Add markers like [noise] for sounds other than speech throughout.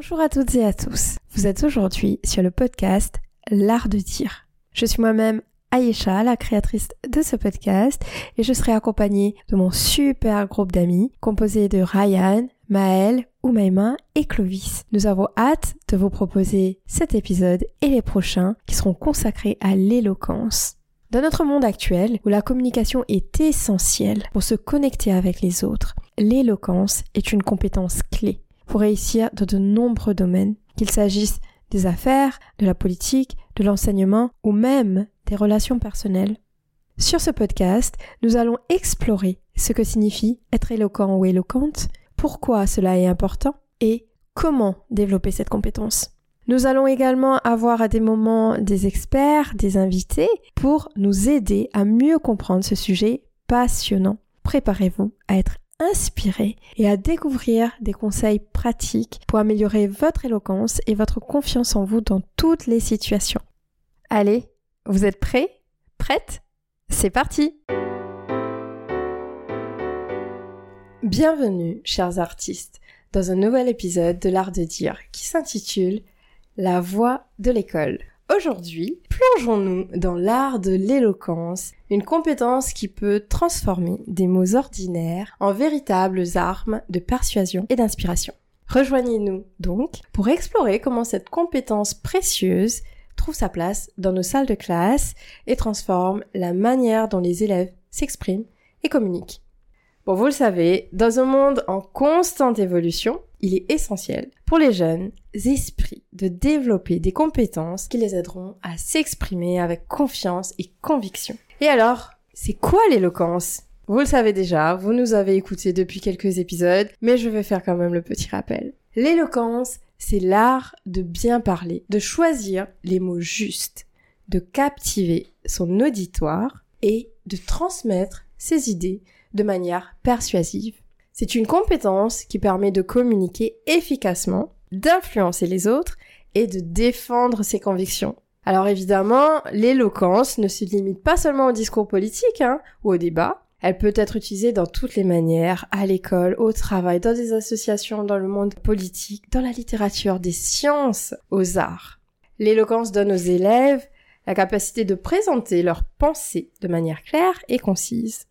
Bonjour à toutes et à tous. Vous êtes aujourd'hui sur le podcast L'art de dire. Je suis moi-même Aïcha, la créatrice de ce podcast, et je serai accompagnée de mon super groupe d'amis composé de Ryan, Maël, Oumaima et Clovis. Nous avons hâte de vous proposer cet épisode et les prochains qui seront consacrés à l'éloquence. Dans notre monde actuel, où la communication est essentielle pour se connecter avec les autres, l'éloquence est une compétence clé pour réussir dans de nombreux domaines, qu'il s'agisse des affaires, de la politique, de l'enseignement ou même des relations personnelles. Sur ce podcast, nous allons explorer ce que signifie être éloquent ou éloquente, pourquoi cela est important et comment développer cette compétence. Nous allons également avoir à des moments des experts, des invités, pour nous aider à mieux comprendre ce sujet passionnant. Préparez-vous à être inspiré et à découvrir des conseils pratiques pour améliorer votre éloquence et votre confiance en vous dans toutes les situations. Allez, vous êtes prêts? Prête C'est parti Bienvenue, chers artistes, dans un nouvel épisode de l'art de dire qui s'intitule la voix de l'école. Aujourd'hui, plongeons-nous dans l'art de l'éloquence, une compétence qui peut transformer des mots ordinaires en véritables armes de persuasion et d'inspiration. Rejoignez-nous donc pour explorer comment cette compétence précieuse trouve sa place dans nos salles de classe et transforme la manière dont les élèves s'expriment et communiquent. Bon, vous le savez, dans un monde en constante évolution, il est essentiel pour les jeunes esprits de développer des compétences qui les aideront à s'exprimer avec confiance et conviction. Et alors, c'est quoi l'éloquence? Vous le savez déjà, vous nous avez écoutés depuis quelques épisodes, mais je vais faire quand même le petit rappel. L'éloquence, c'est l'art de bien parler, de choisir les mots justes, de captiver son auditoire et de transmettre ses idées de manière persuasive. C'est une compétence qui permet de communiquer efficacement, d'influencer les autres et de défendre ses convictions. Alors évidemment, l'éloquence ne se limite pas seulement au discours politique hein, ou au débat. Elle peut être utilisée dans toutes les manières, à l'école, au travail, dans des associations, dans le monde politique, dans la littérature, des sciences, aux arts. L'éloquence donne aux élèves la capacité de présenter leurs pensées de manière claire et concise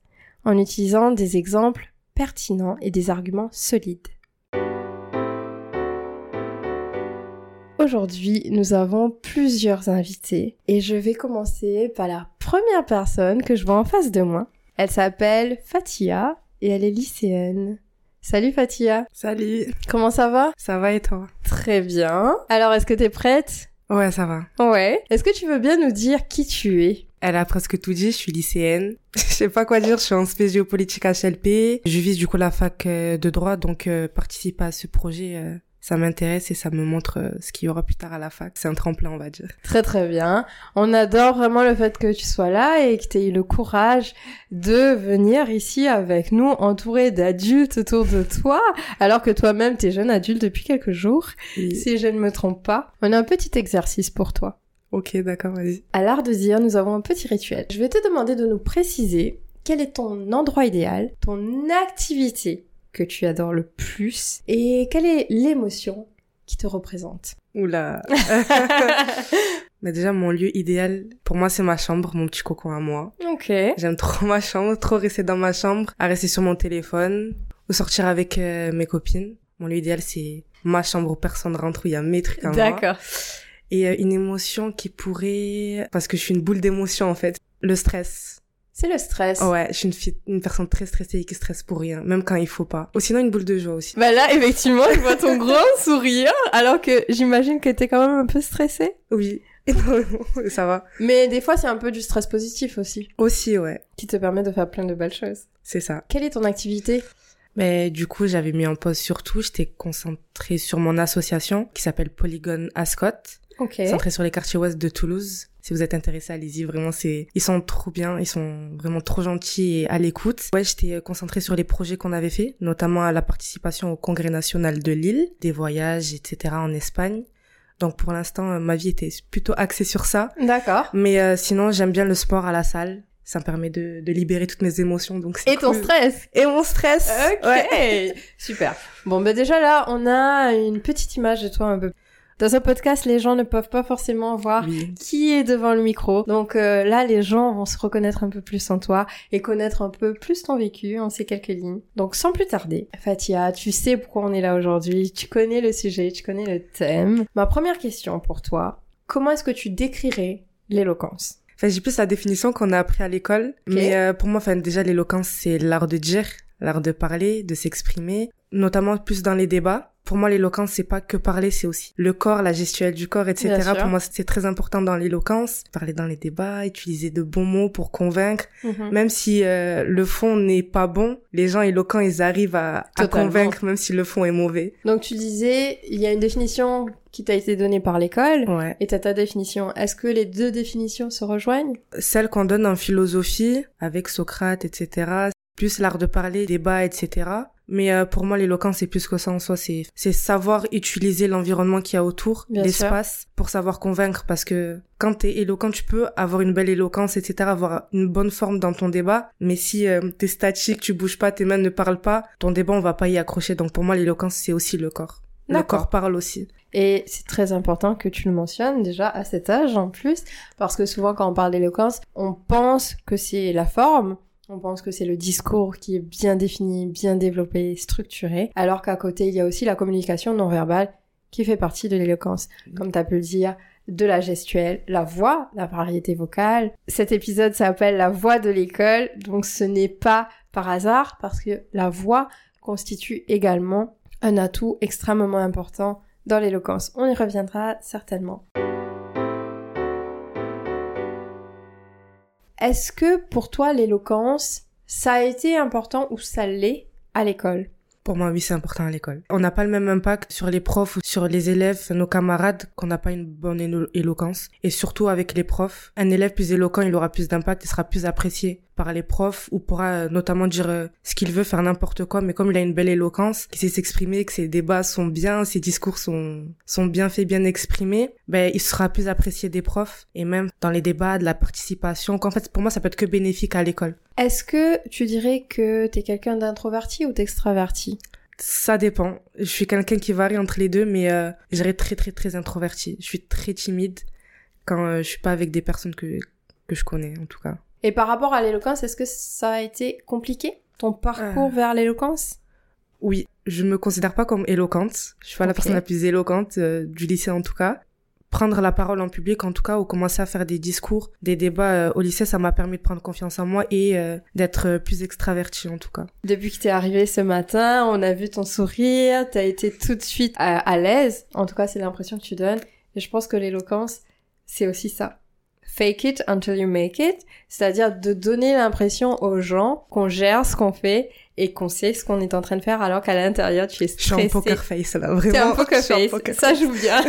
en utilisant des exemples pertinents et des arguments solides. Aujourd'hui, nous avons plusieurs invités et je vais commencer par la première personne que je vois en face de moi. Elle s'appelle Fatia et elle est lycéenne. Salut Fatia. Salut. Comment ça va? Ça va et toi? Très bien. Alors, est-ce que t'es prête? Ouais, ça va. Ouais. Est-ce que tu veux bien nous dire qui tu es? Elle a presque tout dit, je suis lycéenne. [laughs] je sais pas quoi dire, je suis en spé géopolitique HLP. Je vise du coup la fac euh, de droit, donc euh, participer à ce projet, euh, ça m'intéresse et ça me montre ce qu'il y aura plus tard à la fac. C'est un tremplin, on va dire. Très très bien. On adore vraiment le fait que tu sois là et que tu aies eu le courage de venir ici avec nous, entouré d'adultes autour de toi, alors que toi-même t'es jeune adulte depuis quelques jours, si je ne me trompe pas. On a un petit exercice pour toi. Ok, d'accord, vas-y. À l'art de dire, nous avons un petit rituel. Je vais te demander de nous préciser quel est ton endroit idéal, ton activité que tu adores le plus et quelle est l'émotion qui te représente. Oula. [laughs] Mais déjà, mon lieu idéal, pour moi, c'est ma chambre, mon petit cocon à moi. Ok. J'aime trop ma chambre, trop rester dans ma chambre, à rester sur mon téléphone ou sortir avec euh, mes copines. Mon lieu idéal, c'est ma chambre où personne rentre, où il y a mes trucs à moi. D'accord et euh, une émotion qui pourrait parce que je suis une boule d'émotion en fait le stress c'est le stress. ouais, je suis une, fille, une personne très stressée et qui stresse pour rien, même quand il faut pas. Ou sinon une boule de joie aussi. Bah là, effectivement, je vois ton grand [laughs] sourire, alors que j'imagine que t'es quand même un peu stressée. Oui, [laughs] ça va. Mais des fois, c'est un peu du stress positif aussi. Aussi, ouais. Qui te permet de faire plein de belles choses. C'est ça. Quelle est ton activité? Mais du coup, j'avais mis en pause sur tout. J'étais concentrée sur mon association qui s'appelle Polygone Ascot. Ok. Centré sur les quartiers ouest de Toulouse. Si vous êtes intéressé, allez-y. Vraiment, c'est, ils sont trop bien. Ils sont vraiment trop gentils et à l'écoute. Ouais, j'étais euh, concentrée sur les projets qu'on avait fait, notamment à la participation au Congrès national de Lille, des voyages, etc. en Espagne. Donc pour l'instant, euh, ma vie était plutôt axée sur ça. D'accord. Mais euh, sinon, j'aime bien le sport à la salle. Ça me permet de, de libérer toutes mes émotions, donc Et ton stress Et mon stress Ok, [laughs] super. Bon, bah déjà là, on a une petite image de toi un peu dans un podcast, les gens ne peuvent pas forcément voir qui est devant le micro. Donc euh, là, les gens vont se reconnaître un peu plus en toi et connaître un peu plus ton vécu en ces quelques lignes. Donc sans plus tarder, Fatia, tu sais pourquoi on est là aujourd'hui, tu connais le sujet, tu connais le thème. Ma première question pour toi, comment est-ce que tu décrirais l'éloquence? Enfin, j'ai plus la définition qu'on a appris à l'école, mais euh, pour moi, enfin déjà l'éloquence c'est l'art de dire, l'art de parler, de s'exprimer, notamment plus dans les débats pour moi, l'éloquence, c'est pas que parler, c'est aussi le corps, la gestuelle du corps, etc. Pour moi, c'est très important dans l'éloquence. Parler dans les débats, utiliser de bons mots pour convaincre. Mhm. Même si euh, le fond n'est pas bon, les gens éloquents, ils arrivent à, à convaincre, même si le fond est mauvais. Donc, tu disais, il y a une définition qui t'a été donnée par l'école ouais. et t'as ta définition. Est-ce que les deux définitions se rejoignent? Celle qu'on donne en philosophie, avec Socrate, etc., plus l'art de parler, débat, etc. Mais euh, pour moi, l'éloquence, c'est plus que ça en soi. C'est, c'est savoir utiliser l'environnement qu'il y a autour, l'espace, pour savoir convaincre. Parce que quand t'es éloquent, tu peux avoir une belle éloquence, etc., avoir une bonne forme dans ton débat. Mais si euh, t'es statique, tu bouges pas, tes mains ne parlent pas, ton débat, on va pas y accrocher. Donc pour moi, l'éloquence, c'est aussi le corps. Le corps parle aussi. Et c'est très important que tu le mentionnes déjà à cet âge en plus, parce que souvent quand on parle d'éloquence, on pense que c'est la forme, on pense que c'est le discours qui est bien défini, bien développé, structuré, alors qu'à côté, il y a aussi la communication non verbale qui fait partie de l'éloquence. Comme tu as pu le dire, de la gestuelle, la voix, la variété vocale. Cet épisode s'appelle la voix de l'école, donc ce n'est pas par hasard parce que la voix constitue également un atout extrêmement important dans l'éloquence. On y reviendra certainement. Est-ce que pour toi l'éloquence, ça a été important ou ça l'est à l'école? Pour moi, oui, c'est important à l'école. On n'a pas le même impact sur les profs ou sur les élèves, nos camarades, qu'on n'a pas une bonne éloquence. Et surtout avec les profs. Un élève plus éloquent, il aura plus d'impact, il sera plus apprécié par les profs ou pourra notamment dire euh, ce qu'il veut, faire n'importe quoi. Mais comme il a une belle éloquence, qu'il sait s'exprimer, que ses débats sont bien, ses discours sont, sont bien faits, bien exprimés, ben, il sera plus apprécié des profs et même dans les débats, de la participation. Qu'en fait, pour moi, ça peut être que bénéfique à l'école. Est-ce que tu dirais que t'es quelqu'un d'introverti ou d'extraverti? Ça dépend. Je suis quelqu'un qui varie entre les deux, mais euh, très très très introverti. Je suis très timide quand euh, je suis pas avec des personnes que que je connais en tout cas. Et par rapport à l'éloquence, est-ce que ça a été compliqué ton parcours euh. vers l'éloquence? Oui, je me considère pas comme éloquente. Je suis pas la personne la plus éloquente euh, du lycée en tout cas prendre la parole en public, en tout cas, ou commencer à faire des discours, des débats euh, au lycée, ça m'a permis de prendre confiance en moi et d'être plus extraverti en tout cas. Depuis que t'es arrivé ce matin, on a vu ton sourire, t'as été tout de suite à, à l'aise. En tout cas, c'est l'impression que tu donnes. Et je pense que l'éloquence, c'est aussi ça. Fake it until you make it, c'est-à-dire de donner l'impression aux gens qu'on gère ce qu'on fait et qu'on sait ce qu'on est en train de faire alors qu'à l'intérieur tu es stressé. Je suis en poker face là, vraiment. T'es un poker [laughs] face, ça joue bien.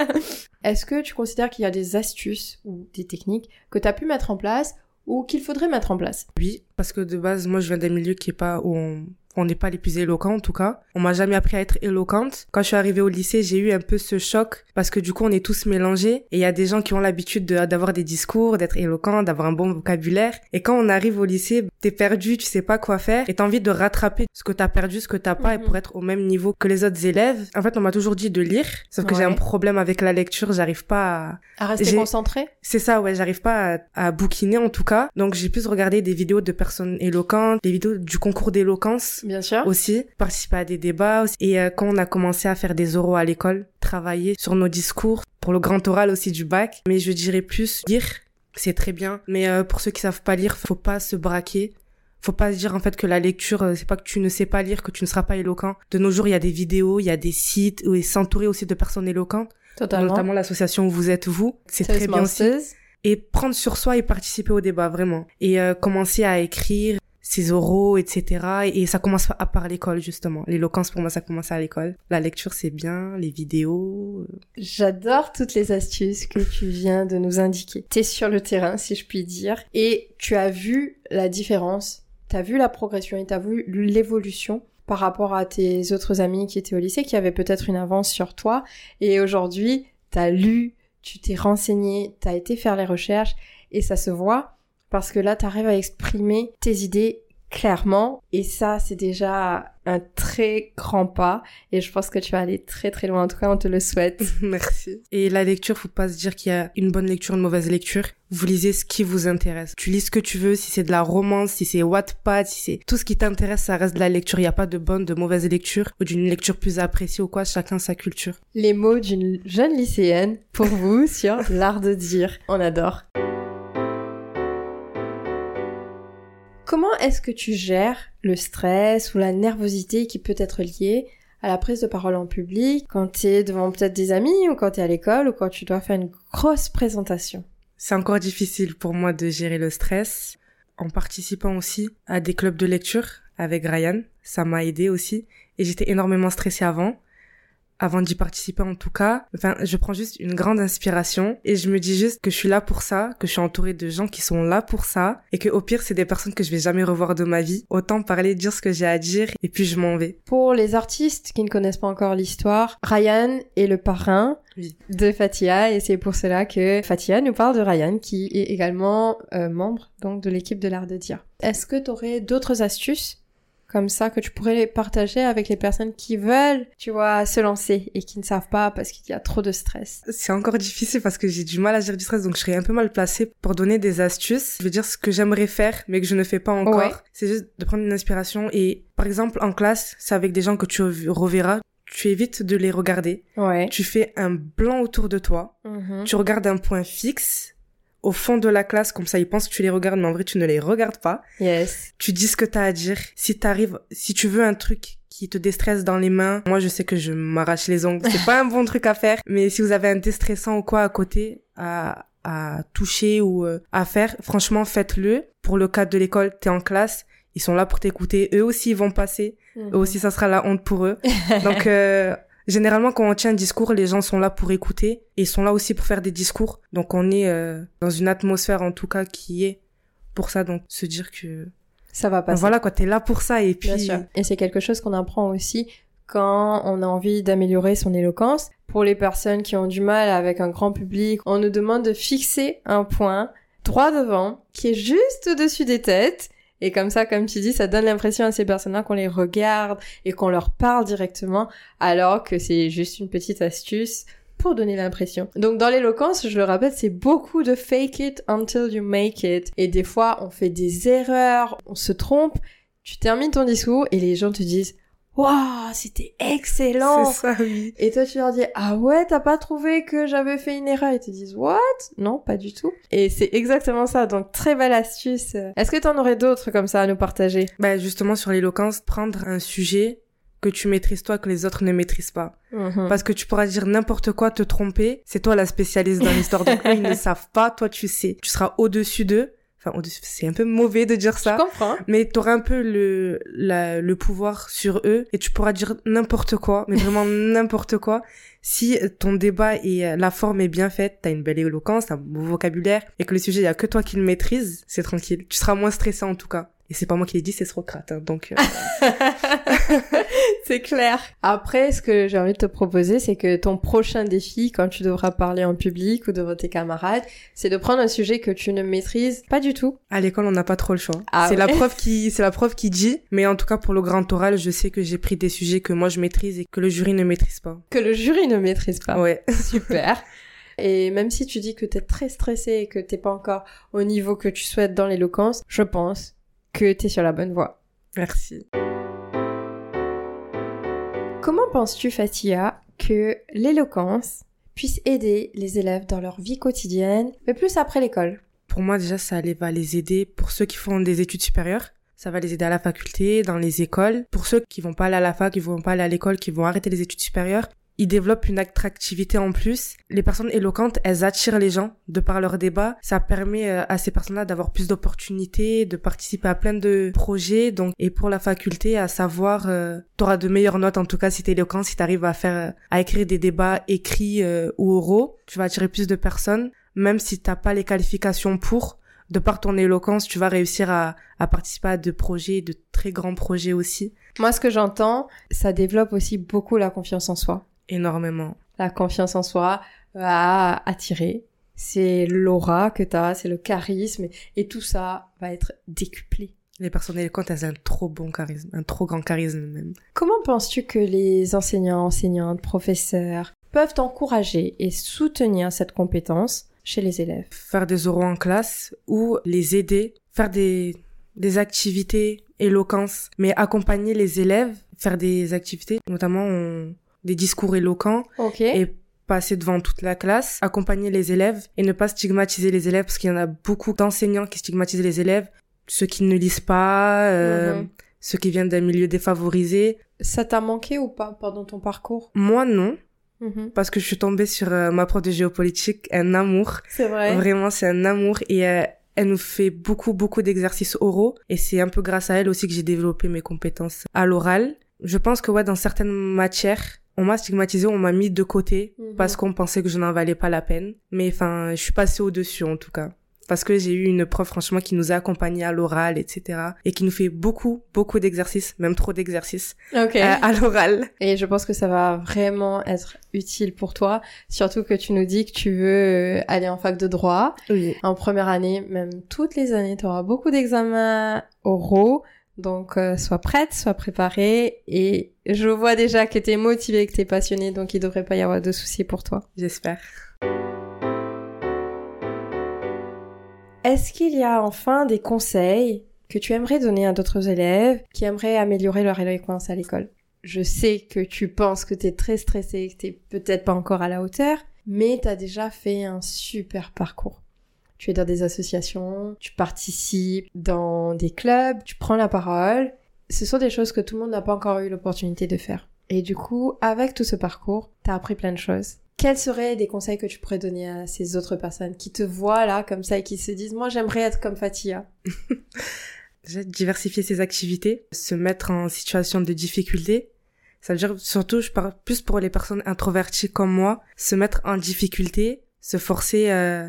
[laughs] Est-ce que tu considères qu'il y a des astuces ou des techniques que tu as pu mettre en place ou qu'il faudrait mettre en place? Oui, parce que de base, moi je viens d'un milieu qui est pas où on on n'est pas les plus éloquents en tout cas. On m'a jamais appris à être éloquente. Quand je suis arrivée au lycée, j'ai eu un peu ce choc parce que du coup on est tous mélangés et il y a des gens qui ont l'habitude d'avoir des discours, d'être éloquents, d'avoir un bon vocabulaire. Et quand on arrive au lycée, t'es perdu, tu sais pas quoi faire et t'as envie de rattraper ce que t'as perdu, ce que t'as pas et pour mhm. être au même niveau que les autres élèves. En fait, on m'a toujours dit de lire, sauf que j'ai un problème avec la lecture, j'arrive pas à... À rester concentré C'est ça, ouais, j'arrive pas à, à bouquiner en tout cas. Donc j'ai pu regarder des vidéos de personnes éloquentes, des vidéos du concours d'éloquence Bien sûr. Aussi, participer à des débats. Aussi. Et euh, quand on a commencé à faire des oraux à l'école, travailler sur nos discours, pour le grand oral aussi du bac. Mais je dirais plus lire, c'est très bien. Mais euh, pour ceux qui savent pas lire, faut pas se braquer. Faut pas se dire en fait que la lecture, euh, c'est pas que tu ne sais pas lire, que tu ne seras pas éloquent. De nos jours, il y a des vidéos, il y a des sites, et s'entourer aussi de personnes éloquentes. Totalement. Notamment l'association où vous êtes vous. C'est très bien aussi. Et prendre sur soi et participer au débat, vraiment. Et commencer à écrire, ses oraux, etc. Et ça commence à part l'école, justement. L'éloquence, pour moi, ça commence à l'école. La lecture, c'est bien, les vidéos. Euh. J'adore toutes les astuces que tu viens de nous indiquer. T'es sur le terrain, si je puis dire, et tu as vu la différence, t'as vu la progression et t'as vu l'évolution par rapport à tes autres amis qui étaient au lycée, qui avaient peut-être une avance sur toi, et aujourd'hui, t'as lu, tu t'es renseigné, t'as été faire les recherches, et ça se voit parce que là, tu arrives à exprimer tes idées clairement. Et ça c'est déjà un très grand pas. Et je pense que tu vas aller très très loin. En tout cas on te le souhaite. [laughs] Merci. Et la lecture faut pas se dire qu'il y a une bonne lecture une mauvaise lecture. Vous lisez ce qui vous intéresse. Tu lis ce que tu veux. Si c'est de la romance si c'est Wattpad si c'est tout ce qui t'intéresse ça reste de la lecture. Il y a pas de bonne de mauvaise lecture ou d'une lecture plus appréciée ou quoi. Chacun sa culture. Les mots d'une jeune lycéenne pour vous sur l'art de dire. On adore Comment est-ce que tu gères le stress ou la nervosité qui peut être liée à la prise de parole en public quand tu es devant peut-être des amis ou quand tu es à l'école ou quand tu dois faire une grosse présentation? C'est encore difficile pour moi de gérer le stress en participant aussi à des clubs de lecture avec Ryan. Ça m'a aidé aussi et j'étais énormément stressée avant avant d'y participer en tout cas. Enfin, je prends juste une grande inspiration et je me dis juste que je suis là pour ça, que je suis entourée de gens qui sont là pour ça et que au pire c'est des personnes que je vais jamais revoir de ma vie. Autant parler, dire ce que j'ai à dire et puis je m'en vais. Pour les artistes qui ne connaissent pas encore l'histoire, Ryan est le parrain de Fatia et c'est pour cela que Fatia nous parle de Ryan qui est également euh, membre donc de l'équipe de l'art de dire. Est-ce que tu aurais d'autres astuces comme ça que tu pourrais les partager avec les personnes qui veulent, tu vois, se lancer et qui ne savent pas parce qu'il y a trop de stress. C'est encore difficile parce que j'ai du mal à gérer du stress, donc je serais un peu mal placée pour donner des astuces. Je veux dire ce que j'aimerais faire, mais que je ne fais pas encore. C'est juste de prendre une inspiration et, par exemple, en classe, c'est avec des gens que tu reverras tu évites de les regarder. Ouais. Tu fais un blanc autour de toi. Mm-hmm. Tu regardes un point fixe au fond de la classe, comme ça ils pensent que tu les regardes, mais en vrai tu ne les regardes pas. Yes. Tu dis ce que t'as à dire. Si t'arrives, si tu veux un truc qui te déstresse dans les mains, moi je sais que je m'arrache les ongles. C'est pas un bon truc à faire, mais si vous avez un déstressant ou quoi à côté, à, à toucher ou euh, à faire, franchement faites-le. Pour le cadre de l'école, t'es en classe, ils sont là pour t'écouter. Eux aussi ils vont passer. Eux mhm. aussi ça sera la honte pour eux. [laughs] Donc euh, Généralement, quand on tient un discours, les gens sont là pour écouter et ils sont là aussi pour faire des discours. Donc, on est euh, dans une atmosphère, en tout cas, qui est pour ça. Donc, se dire que ça va passer. Voilà, quoi, t'es là pour ça et puis. Bien sûr. Et c'est quelque chose qu'on apprend aussi quand on a envie d'améliorer son éloquence. Pour les personnes qui ont du mal avec un grand public, on nous demande de fixer un point droit devant qui est juste au-dessus des têtes et comme ça, comme tu dis, ça donne l'impression à ces personnes-là qu'on les regarde et qu'on leur parle directement, alors que c'est juste une petite astuce pour donner l'impression. Donc dans l'éloquence, je le rappelle, c'est beaucoup de fake it until you make it. Et des fois, on fait des erreurs, on se trompe. Tu termines ton discours et les gens te disent Waouh, c'était excellent. C'est ça, oui. Et toi, tu leur dis, ah ouais, t'as pas trouvé que j'avais fait une erreur? Ils te disent, what? Non, pas du tout. Et c'est exactement ça. Donc, très belle astuce. Est-ce que t'en aurais d'autres comme ça à nous partager? Bah, justement, sur l'éloquence, prendre un sujet que tu maîtrises toi, que les autres ne maîtrisent pas. Mhm. Parce que tu pourras dire n'importe quoi, te tromper. C'est toi la spécialiste dans l'histoire. Donc, eux, ils ne [laughs] savent pas. Toi, tu sais. Tu seras au-dessus d'eux enfin c'est un peu mauvais de dire ça je comprends. mais t'auras un peu le le pouvoir sur eux et tu pourras dire n'importe quoi mais vraiment [laughs] n'importe quoi. Si ton débat et la forme est bien faite t'as une belle éloquence un beau vocabulaire et que le sujet il y a que toi qui le maîtrise c'est tranquille. Tu seras moins stressé en tout cas et c'est pas moi qui l'ai dit, c'est Socrate. Hein, donc. Euh... [laughs] c'est clair. Après, ce que j'ai envie de te proposer, c'est que ton prochain défi, quand tu devras parler en public ou devant tes camarades, c'est de prendre un sujet que tu ne maîtrises pas du tout. À l'école, on n'a pas trop le choix. Ah c'est la prof qui, c'est la prof qui dit. Mais en tout cas, pour le grand oral, je sais que j'ai pris des sujets que moi je maîtrise et que le jury ne maîtrise pas. Que le jury ne maîtrise pas. Ouais. [laughs] Super. [laughs] Et même si tu dis que t'es très stressé et que t'es pas encore au niveau que tu souhaites dans l'éloquence, je pense que tu es sur la bonne voie. Merci. Comment penses-tu, Fatia, que l'éloquence puisse aider les élèves dans leur vie quotidienne, mais plus après l'école? Pour moi, déjà, ça va les aider pour ceux qui font des études supérieures. Ça va les aider à la faculté, dans les écoles. Pour ceux qui vont pas aller à la fac, qui vont pas aller à l'école, qui vont arrêter les études supérieures, ils développent une attractivité en plus. Les personnes éloquentes, elles attirent les gens de par leur débat. Ça permet euh, à ces personnes-là d'avoir plus d'opportunités, de participer à plein de projets. Donc, et pour la faculté, à savoir, euh, tu auras de meilleures notes en tout cas si t'es éloquent, si t'arrives à faire, à écrire des débats écrits euh, ou oraux. Tu vas attirer plus de personnes, même si t'as pas les qualifications pour. De par ton éloquence, tu vas réussir à, à participer à de projets, de très grands projets aussi. Moi, ce que j'entends, ça développe aussi beaucoup la confiance en soi énormément. La confiance en soi va attirer c'est l'aura que t'as, c'est le charisme, et tout ça va être décuplé. Les personnes éloquentes, elles ont un trop bon charisme, un trop grand charisme même. Comment penses-tu que les enseignants, enseignantes, professeurs peuvent encourager et soutenir cette compétence chez les élèves? Faire des oraux en classe ou les aider, faire des, des activités éloquence, mais accompagner les élèves, faire des activités, notamment on- des discours éloquents Ok. et passer devant toute la classe, accompagner les élèves et ne pas stigmatiser les élèves parce qu'il y en a beaucoup d'enseignants qui stigmatisent les élèves, ceux qui ne lisent pas, euh, Mhm. ceux qui viennent d'un milieu défavorisé. Ça t'a manqué ou pas pendant ton parcours? Moi non, Mhm. parce que je suis tombée sur euh, ma prof de géopolitique, un amour. C'est vrai. Vraiment, c'est un amour et euh, elle nous fait beaucoup, beaucoup d'exercices oraux et c'est un peu grâce à elle aussi que j'ai développé mes compétences à l'oral. Je pense que ouais, dans certaines matières, on m'a stigmatisé, on m'a mis de côté Mhm. parce qu'on pensait que je n'en valais pas la peine. Mais enfin, je suis passée au-dessus en tout cas. Parce que j'ai eu une prof franchement qui nous a accompagnés à l'oral, etc. Et qui nous fait beaucoup, beaucoup d'exercices, même trop d'exercices Ok. euh, à l'oral. Et je pense que ça va vraiment être utile pour toi, surtout que tu nous dis que tu veux euh, aller en fac de droit. Oui. En première année, même toutes les années, tu auras beaucoup d'examens oraux. Donc, euh, sois prête, sois préparée. Et je vois déjà que t'es motivée, que t'es passionnée, donc il devrait pas y avoir de soucis pour toi. J'espère. Est-ce qu'il y a enfin des conseils que tu aimerais donner à d'autres élèves qui aimeraient améliorer leur éloquence à l'école? Je sais que tu penses que t'es très stressée, que t'es peut-être pas encore à la hauteur, mais t'as déjà fait un super parcours. Tu es dans des associations, tu participes dans des clubs, tu prends la parole. Ce sont des choses que tout le monde n'a pas encore eu l'opportunité de faire. Et du coup, avec tout ce parcours, t'as appris plein de choses. Quels seraient des conseils que tu pourrais donner à ces autres personnes qui te voient là comme ça et qui se disent moi j'aimerais être comme Fatia? [laughs] Diversifier ses activités, se mettre en situation de difficulté. Ça veut dire surtout, je parle plus pour les personnes introverties comme moi, se mettre en difficulté, se forcer euh,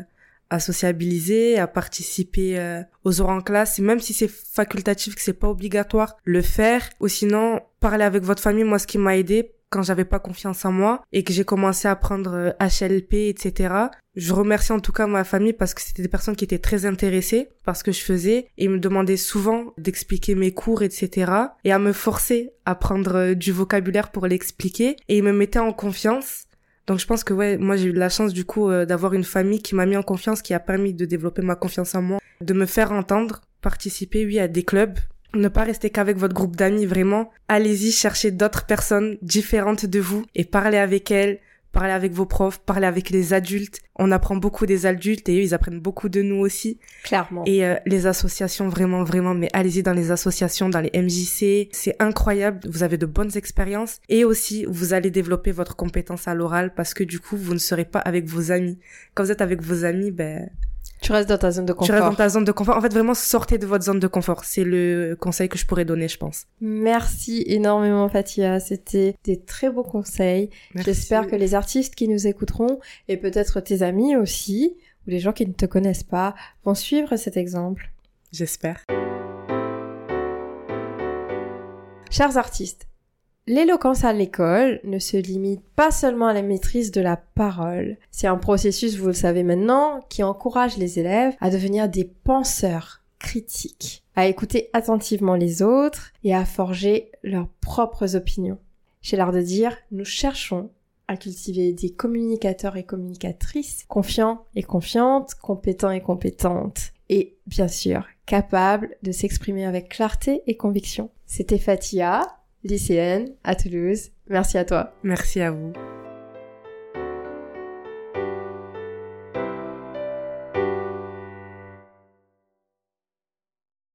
à sociabiliser, à participer euh, aux heures en classe, même si c'est facultatif, que c'est pas obligatoire, le faire. Ou sinon, parler avec votre famille. Moi, ce qui m'a aidé quand j'avais pas confiance en moi et que j'ai commencé à prendre euh, HLP, etc. Je remercie en tout cas ma famille parce que c'était des personnes qui étaient très intéressées par ce que je faisais et me demandaient souvent d'expliquer mes cours, etc. et à me forcer à prendre euh, du vocabulaire pour l'expliquer et ils me mettaient en confiance. Donc je pense que ouais, moi j'ai eu la chance du coup euh, d'avoir une famille qui m'a mis en confiance, qui a permis de développer ma confiance en moi, de me faire entendre, participer oui à des clubs, ne pas rester qu'avec votre groupe d'amis, vraiment. Allez-y, cherchez d'autres personnes différentes de vous et parlez avec elles, parlez avec vos profs, parlez avec les adultes. On apprend beaucoup des adultes et eux, ils apprennent beaucoup de nous aussi. Clairement. Et euh, les associations, vraiment, vraiment, mais allez-y dans les associations, dans les MJC. C'est incroyable. Vous avez de bonnes expériences. Et aussi, vous allez développer votre compétence à l'oral parce que du coup, vous ne serez pas avec vos amis. Quand vous êtes avec vos amis, ben, Tu restes dans ta zone de tu confort. restes dans ta zone de confort. En fait, vraiment, sortez de votre zone de confort. C'est le conseil que je pourrais donner, je pense. Merci énormément Fatia, c'était des très beaux conseils. J'espère que les artistes qui nous écouteront, et peut-être tes amis aussi, ou les gens qui ne te connaissent pas, vont suivre cet exemple. J'espère. Chers artistes, l'éloquence à l'école ne se limite pas seulement à la maîtrise de la parole. C'est un processus, vous le savez maintenant, qui encourage les élèves à devenir des penseurs critiques, à écouter attentivement les autres et à forger leurs propres opinions. Chez l'art de dire, nous cherchons à cultiver des communicateurs et communicatrices confiants et confiantes, compétents et compétentes, et bien sûr capables de s'exprimer avec clarté et conviction. C'était Fatia, lycéenne à Toulouse. Merci à toi. Merci à vous.